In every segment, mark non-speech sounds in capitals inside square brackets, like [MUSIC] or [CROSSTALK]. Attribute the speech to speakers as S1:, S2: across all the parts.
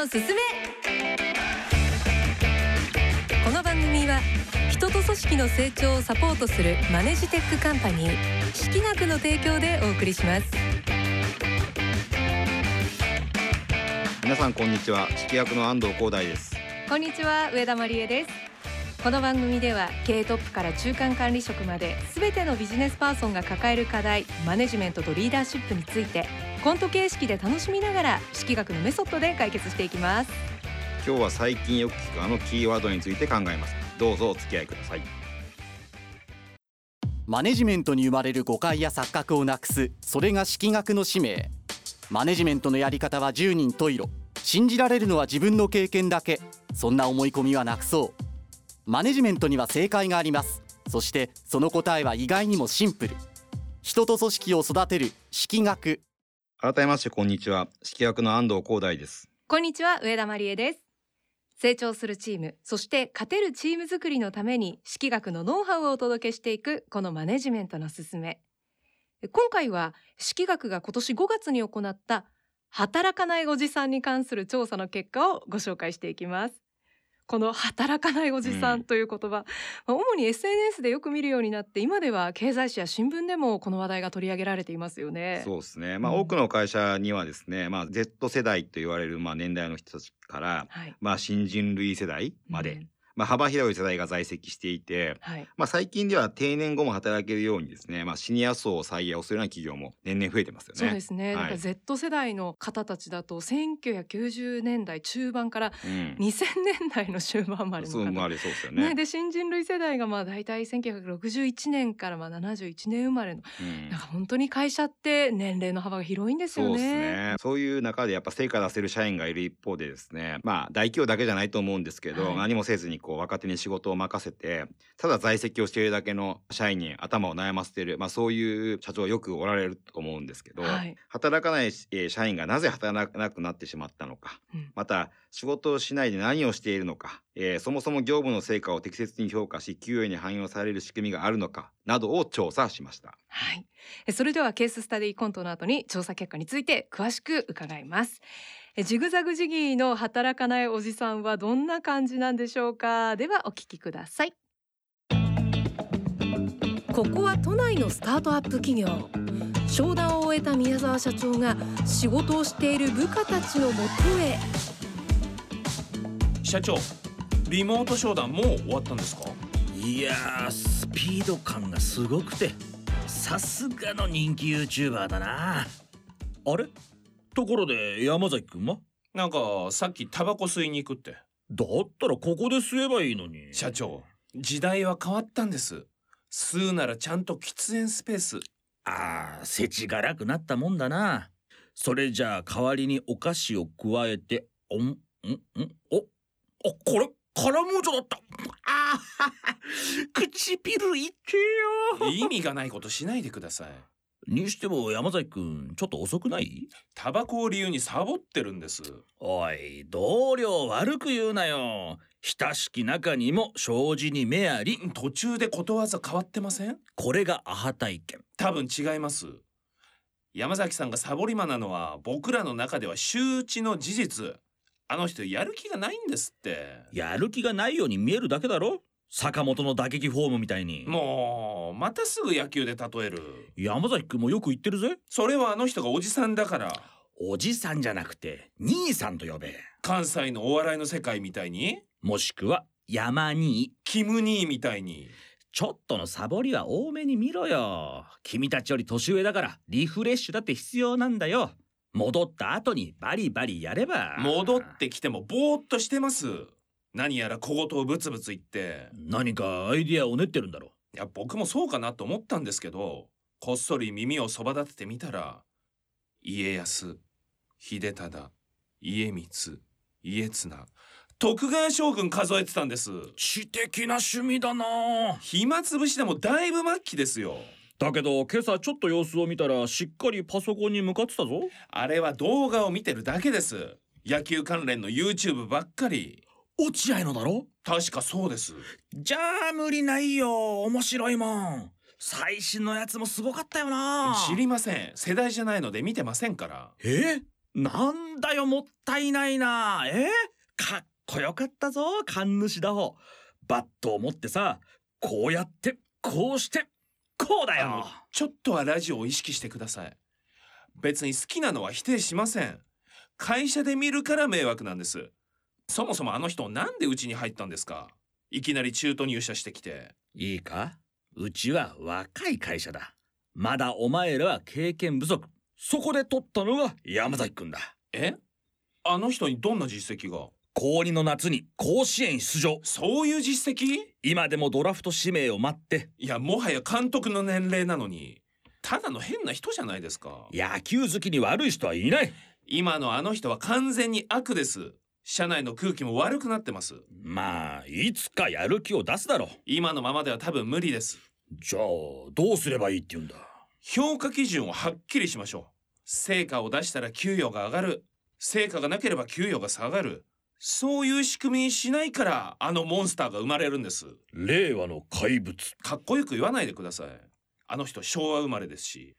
S1: のすすめ。この番組は人と組織の成長をサポートするマネジテックカンパニー識学の提供でお送りします。
S2: 皆さんこんにちは。識学の安藤広大です。
S1: こんにちは上田真理恵です。この番組では経営トップから中間管理職まで全てのビジネスパーソンが抱える課題マネジメントとリーダーシップについてコント形式で楽しみながら式学のメソッドで解決していきます。
S2: 今日は最近よく聞くあのキーワードについて考えます。どうぞお付き合いください。
S3: マネジメントに生まれる誤解や錯覚をなくすそれが式学の使命。マネジメントのやり方は10人十色。信じられるのは自分の経験だけ。そんな思い込みはなくそう。マネジメントには正解があります。そしてその答えは意外にもシンプル。人と組織を育てる式学
S2: 改めましてこんにちは。指揮役の安藤光大です。
S1: こんにちは上田真理恵です。成長するチームそして勝てるチーム作りのために式学のノウハウをお届けしていくこのマネジメントのすすめ。今回は式学が今年5月に行った働かないおじさんに関する調査の結果をご紹介していきます。この働かないおじさんという言葉、まあ主に SNS でよく見るようになって今では経済誌や新聞でもこの話題が取り上げられていますよね。
S2: そうですね。まあ、
S1: うん。
S2: 多くの会社にはですねまあ Z 世代と言われるまあ年代の人たちから
S1: はい、
S2: まあ新人類世代まで、
S1: うん
S2: まあ幅広い世代が在籍していて
S1: はい、
S2: まあ最近では定年後も働けるようにですねまあシニア層を採用するような企業も年々増えてますよね。
S1: そうですね、
S2: はい
S1: なんか Z 世代の方たちだと1990年代中盤から
S2: うん。
S1: 2000年代の終盤までの方
S2: そう生まれそうですよ
S1: ね、
S2: ね
S1: で新人類世代がまあ大体1961年からまあ71年生まれの
S2: うん。
S1: なんか本当に会社って年齢の幅が広いんですよ
S2: そう
S1: ね。
S2: ですね。そういう中でやっぱ成果出せる社員がいる一方でですね、まあ大企業だけじゃないと思うんですけど、
S1: はい。
S2: 何もせずにこう若手に仕事を任せて、ただ在籍をしているだけの社員に頭を悩ませている、まあそういう社長よくおられると思うんですけど、
S1: はい
S2: 働かない、えー社員がなぜ働かなくなってしまったのか、
S1: うん
S2: また仕事をしないで何をしているのか、えーそもそも業務の成果を適切に評価し給与に反映される仕組みがあるのかなどを調査しました。
S1: はい、えそれではケーススタディコントの後に調査結果について詳しく伺います。えジグザグジギーの働かないおじさんはどんな感じなんでしょうか？ではお聞きください。ここは都内のスタートアップ企業。商談を終えた宮沢社長が仕事をしている部下たちのもとへ。
S4: 社長リモート商談もう終わったんですか？
S5: いやースピード感がすごくてさすがの人気 YouTuber だなあれ？ところで山崎くんは？
S4: なんかさっきタバコ吸いに行くって。
S5: だったらここで吸えばいいのに。
S4: 社長時代は変わったんです。吸うならちゃんと喫煙スペース。
S5: あー世知辛くなったもんだな。それじゃあ代わりにお菓子を加えておんんんおあこれカラムーチョだった。あーはは唇いってよ。
S4: 意味がないことしないでください
S5: にしても山崎くんちょっと遅くない？
S4: タバコを理由にサボってるんです。
S5: おい同僚悪く言うなよ。親しき中にも障子に目あり。
S4: 途中でことわざ変わってません？
S5: これがアハ体験。
S4: 多分違います。山崎さんがサボり魔なのは僕らの中では周知の事実。あの人やる気がないんですって。
S5: やる気がないように見えるだけだろ坂本の打撃フォームみたいに。
S4: もうまたすぐ野球で例える。
S5: 山崎くんもよく言ってるぜ。
S4: それはあの人がおじさんだから。
S5: おじさんじゃなくて兄さんと呼べ。
S4: 関西のお笑いの世界みたいに？
S5: もしくは山兄。
S4: キム兄みたいに。
S5: ちょっとのサボりは多めに見ろよ。君たちより年上だからリフレッシュだって必要なんだよ。戻った後にバリバリやれば。
S4: 戻ってきてもぼーっとしてます何やら小言をブツブツ言って。
S5: 何かアイディアを練ってるんだろ
S4: いや僕もそうかなと思ったんですけどこっそり耳をそば立ててみたら家康秀忠家光家綱徳川将軍数えてたんです。
S5: 知的な趣味だな。
S4: 暇つぶしでもだいぶ末期ですよ。
S5: だけど今朝ちょっと様子を見たらしっかりパソコンに向かってたぞ。
S4: あれは動画を見てるだけです。野球関連の YouTube ばっかり
S5: 落合のだろ？
S4: 確かそうです。
S5: じゃあ無理ないよ面白いもん。最新のやつもすごかったよな。
S4: 知りません。世代じゃないので見てませんから。
S5: え？なんだよもったいないな。え？かっこよかったぞ神主だほ。バットを持ってさこうやってこうしてこうだよ。
S4: ちょっとはラジオを意識してください。別に好きなのは否定しません。会社で見るから迷惑なんですそもそもあの人なんでうちに入ったんですか？いきなり中途入社してきて。
S5: いいか？うちは若い会社だ。まだお前らは経験不足。そこで取ったのが山崎くんだ。
S4: え？あの人にどんな実績が？
S5: 高2の夏に甲子園出場。
S4: そういう実績？
S5: 今でもドラフト指名を待って。
S4: いやもはや監督の年齢なのに。ただの変な人じゃないですか。
S5: 野球好きに悪い人はいない。
S4: 今のあの人は完全に悪です社内の空気も悪くなってます。
S5: まあいつかやる気を出すだろう。
S4: 今のままでは多分無理です。
S5: じゃあどうすればいいって言うんだ？
S4: 評価基準をはっきりしましょう。成果を出したら給与が上がる。成果がなければ給与が下がる。そういう仕組みにしないからあのモンスターが生まれるんです。
S5: 令和の怪物。
S4: かっこよく言わないでください。あの人昭和生まれですし。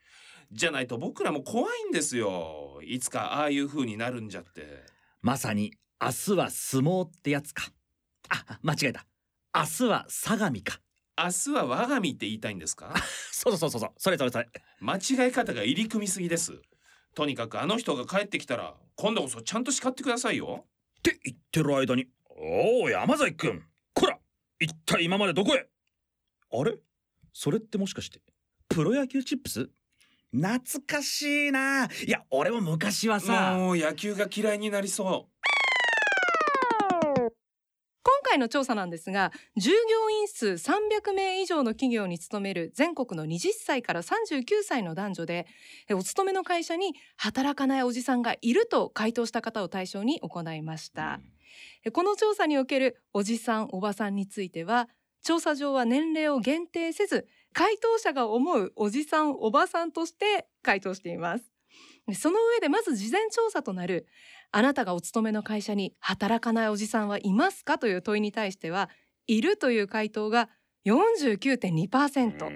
S4: じゃないと僕らも怖いんですよ。いつかああいう風になるんじゃって。
S5: まさに明日は相撲ってやつか。あ間違えた。明日は相模か。
S4: 明日は我が身って言いたいんですか？
S5: そうそうそうそう。それそれそれ。
S4: 間違い方が入り組みすぎです。とにかくあの人が帰ってきたら今度こそちゃんと叱ってくださいよ。
S5: って言ってる間におお山崎くんこら。一体今までどこへ？あれ？それってもしかしてプロ野球チップス？懐かしいな。いや俺も昔はさ。
S4: もう野球が嫌いになりそ
S1: 今回の調査なんですが従業員数300名以上の企業に勤める全国の20歳から39歳の男女でえお勤めの会社に働かないおじさんがいると回答した方を対象に行いました、えこの調査におけるおじさんおばさんについては調査上は年齢を限定せず回答者が思うおじさんおばさんとして回答しています。でその上でまず事前調査となるあなたがお勤めの会社に働かないおじさんはいますか？という問いに対してはいるという回答が49.2%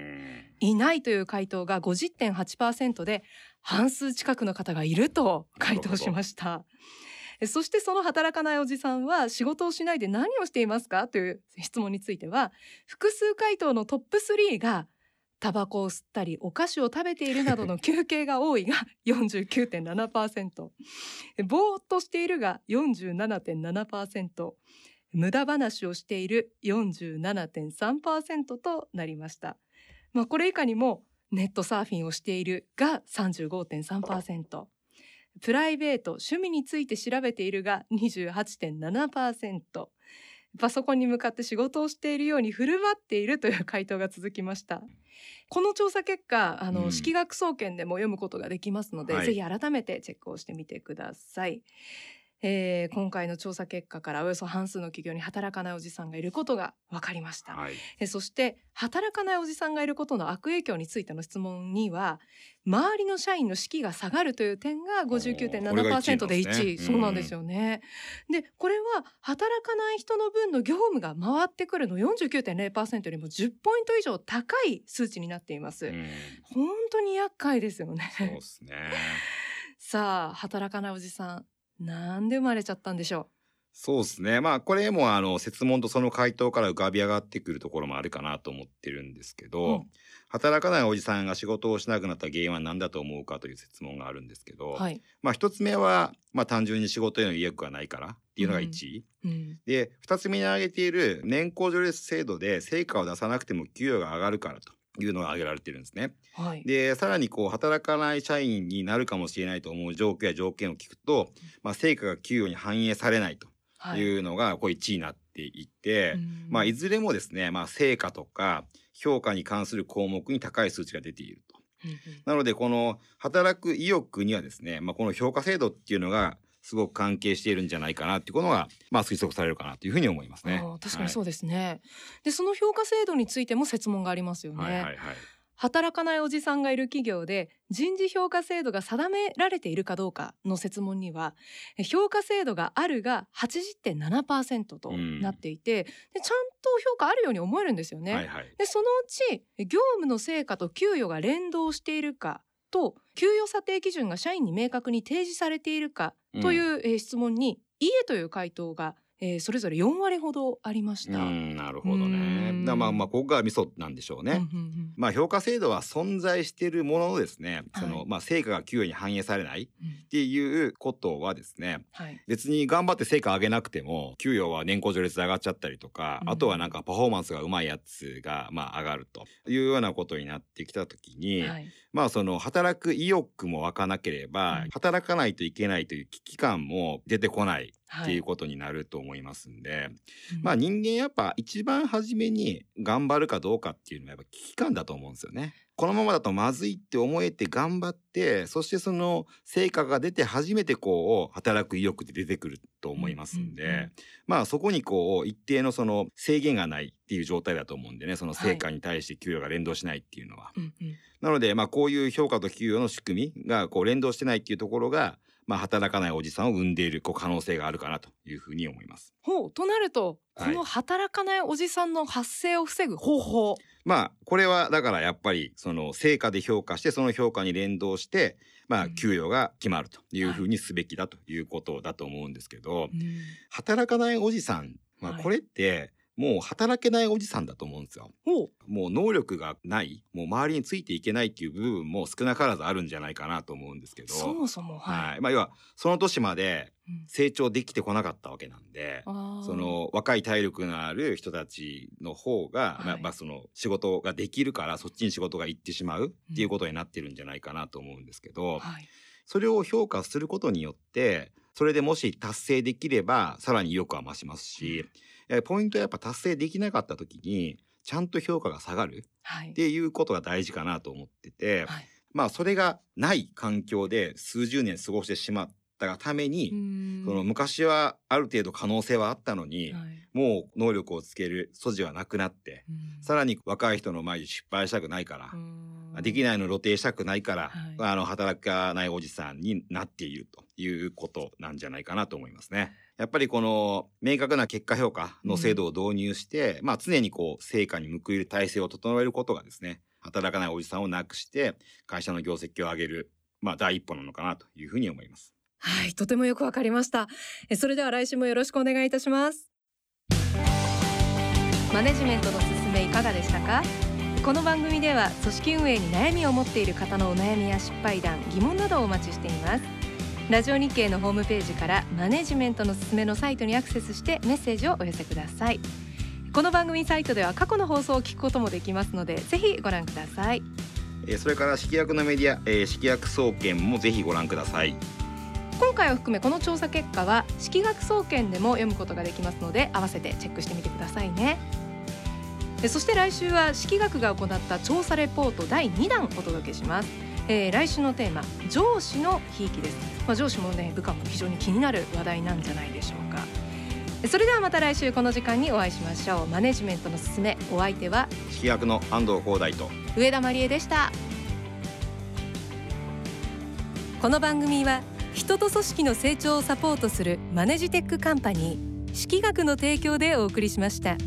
S1: いないという回答が50.8%で半数近くの方がいると回答しました。そしてその働かないおじさんは仕事をしないで何をしていますか？という質問については複数回答のトップ3がタバコを吸ったりお菓子を食べているなどの [LAUGHS] 休憩が多いが49.7%ぼーっとしているが47.7%無駄話をしている47.3%となりました。まあ、これ以下にもネットサーフィンをしているが35.3%プライベート趣味について調べているが28.7%パソコンに向かって仕事をしているように振る舞っているという回答が続きました。この調査結果あの、
S2: うん。
S1: 式学総研でも読むことができますので、
S2: はい。
S1: ぜひ改めてチェックをしてみてください、えー今回の調査結果からおよそ半数の企業に働かないおじさんがいることが分かりました、
S2: はい。
S1: えそして働かないおじさんがいることの悪影響についての質問には周りの社員の士気が下がるという点が
S2: これが1位なん
S1: 59.7%で
S2: ですね。
S1: 1位。そうなんですよね。でこれは働かない人の分の業務が回ってくるの49.0%よりも10ポイント以上高い数値になっています。
S2: うん。
S1: 本当に厄介ですよね。
S2: そうですね。[LAUGHS]
S1: さあ働かないおじさんなんで生まれちゃったんでしょ
S2: そうですねまあこれもあの設問とその回答から浮かび上がってくるところもあるかなと思ってるんですけど、
S1: うん
S2: 働かないおじさんが仕事をしなくなった原因は何だと思うかという設問があるんですけど、
S1: う。はい。
S2: まあ一つ目はまあ単純に仕事への意欲がないからっていうのが1位、
S1: うん。
S2: で2つ目に挙げている年功序列制度で成果を出さなくても給与が上がるからというのが挙げられてるんですね。
S1: はい。
S2: でさらにこう働かない社員になるかもしれないと思う状況や条件を聞くと、まあ、成果が給与に反映されないと
S1: はい。
S2: いうのがこう1位になっていって、
S1: うん
S2: まあ、いずれもですね、まあ、成果とか評価に関する項目に高い数値が出ていると。なのでこの働く意欲にはですね、まあ、この評価制度っていうのがすごく関係しているんじゃないかなっていうことが、まあ、推測されるかなというふうに思いますね。
S1: 確かにそううですね、でその評価制度についても設問がありますよね、
S2: はいはいはい。
S1: 働かないおじさんがいる企業で人事評価制度が定められているかどうかの設問にはえ評価制度があるが80.7%となっていて、でちゃんと評価あるように思えるんですよね、
S2: はいはい。
S1: でそのうち業務の成果と給与が連動しているかと給与査定基準が社員に明確に提示されているかという、えー質問に「いいえ」という回答が、えーそれぞれ4割ほどありました。
S2: うんなるほど
S1: う
S2: ね。
S1: ん。
S2: だまあまあここがミソなんでしょうね。
S1: うんうんうん。
S2: まあ評価制度は存在しているもののですね、そ
S1: はい。
S2: のまあ成果が給与に反映されないっ
S1: うん。
S2: ていうことはですね、
S1: はい。
S2: 別に頑張って成果上げなくても給与は年功序列で上がっちゃったりとか、
S1: うん。
S2: あとはなんかパフォーマンスがうまいやつがまあ上がるというようなことになってきた時に、
S1: はい。
S2: まあその働く意欲も湧かなければ、
S1: うん。
S2: 働かないといけないという危機感も出てこないってい。う
S1: はい
S2: ことになると思いますんで、
S1: うん。
S2: まあ人間やっぱ一番初めに頑張るかどうかっていうのはやっぱ危機感だと思うんですよね。このままだとまずいって思えて頑張ってそしてその成果が出て初めてこう働く意欲って出てくると思いますんで、
S1: うんうんうん。
S2: まあそこにこう一定のその制限がないっていう状態だと思うんでねその成果に対して給与が連動しないっていうのは。
S1: うんうん。
S2: なのでまあこういう評価と給与の仕組みがこう連動してないっていうところがまあ働かないおじさんを生んでいるこう可能性があるかなというふうに思います。
S1: ほうとなると、
S2: はい。
S1: この働かないおじさんの発生を防ぐ方法。
S2: まあこれはだからやっぱりその成果で評価してその評価に連動してまあ
S1: うん。
S2: 給与が決まるというふうにすべきだということだと思うんですけど、
S1: うん
S2: 働かないおじさん、まあ、
S1: はい
S2: これってもう働けないおじさんだと思うんですよ。もう能力がないもう周りについていけないっていう部分も少なからずあるんじゃないかなと思うんですけど。
S1: そもそもはい、
S2: はい。まあ、要はその年まで
S1: うん。
S2: 成長できてこなかったわけなんで。
S1: あー。
S2: その若い体力のある人たちの方が、
S1: はい。
S2: まあまあその仕事ができるからそっちに仕事が行ってしまうっていうことになってるんじゃないかなと思うんですけど、
S1: はい。
S2: それを評価することによってそれでもし達成できればさらに意欲は増しますし、えポイントはやっぱ達成できなかった時にちゃんと評価が下がる
S1: はい。
S2: っていうことが大事かなと思ってて、
S1: はい。
S2: まあそれがない環境で数十年過ごしてしまったがために、その昔はある程度可能性はあったのに、
S1: はい。
S2: もう能力をつける素地はなくなって、
S1: うん。
S2: さらに若い人の前に失敗したくないから、
S1: うん
S2: できないの露呈したくないから、
S1: はい。
S2: あの働かないおじさんになっているということなんじゃないかなと思いますね。やっぱりこの明確な結果評価の制度を導入して、まあ常にこう成果に報いる体制を整えることがですね働かないおじさんをなくして会社の業績を上げる、まあ、第一歩なのかなというふうに思います。
S1: はいとてもよくわかりました。えそれでは来週もよろしくお願いいたします。マネジメントのすすめいかがでしたか？この番組では組織運営に悩みを持っている方のお悩みや失敗談疑問などをお待ちしています。ラジオ日経のホームページからマネジメントのすすめのサイトにアクセスしてメッセージをお寄せください。この番組サイトでは過去の放送を聞くこともできますのでぜひご覧ください。
S2: えーそれから式薬のメディア、えー式薬総研もぜひご覧ください。
S1: 今回を含めこの調査結果は式学総研でも読むことができますので合わせてチェックしてみてくださいねえそして来週は式学が行った調査レポート第2弾お届けします、えー来週のテーマ上司のひいきです、まあ、上司もね部下も非常に気になる話題なんじゃないでしょうか。えそれではまた来週この時間にお会いしましょう。マネジメントのすすめお相手は
S2: 式薬の安藤光大と。
S1: 上田真理恵でした。この番組は人と組織の成長をサポートするマネジテックカンパニー式学の提供でお送りしました。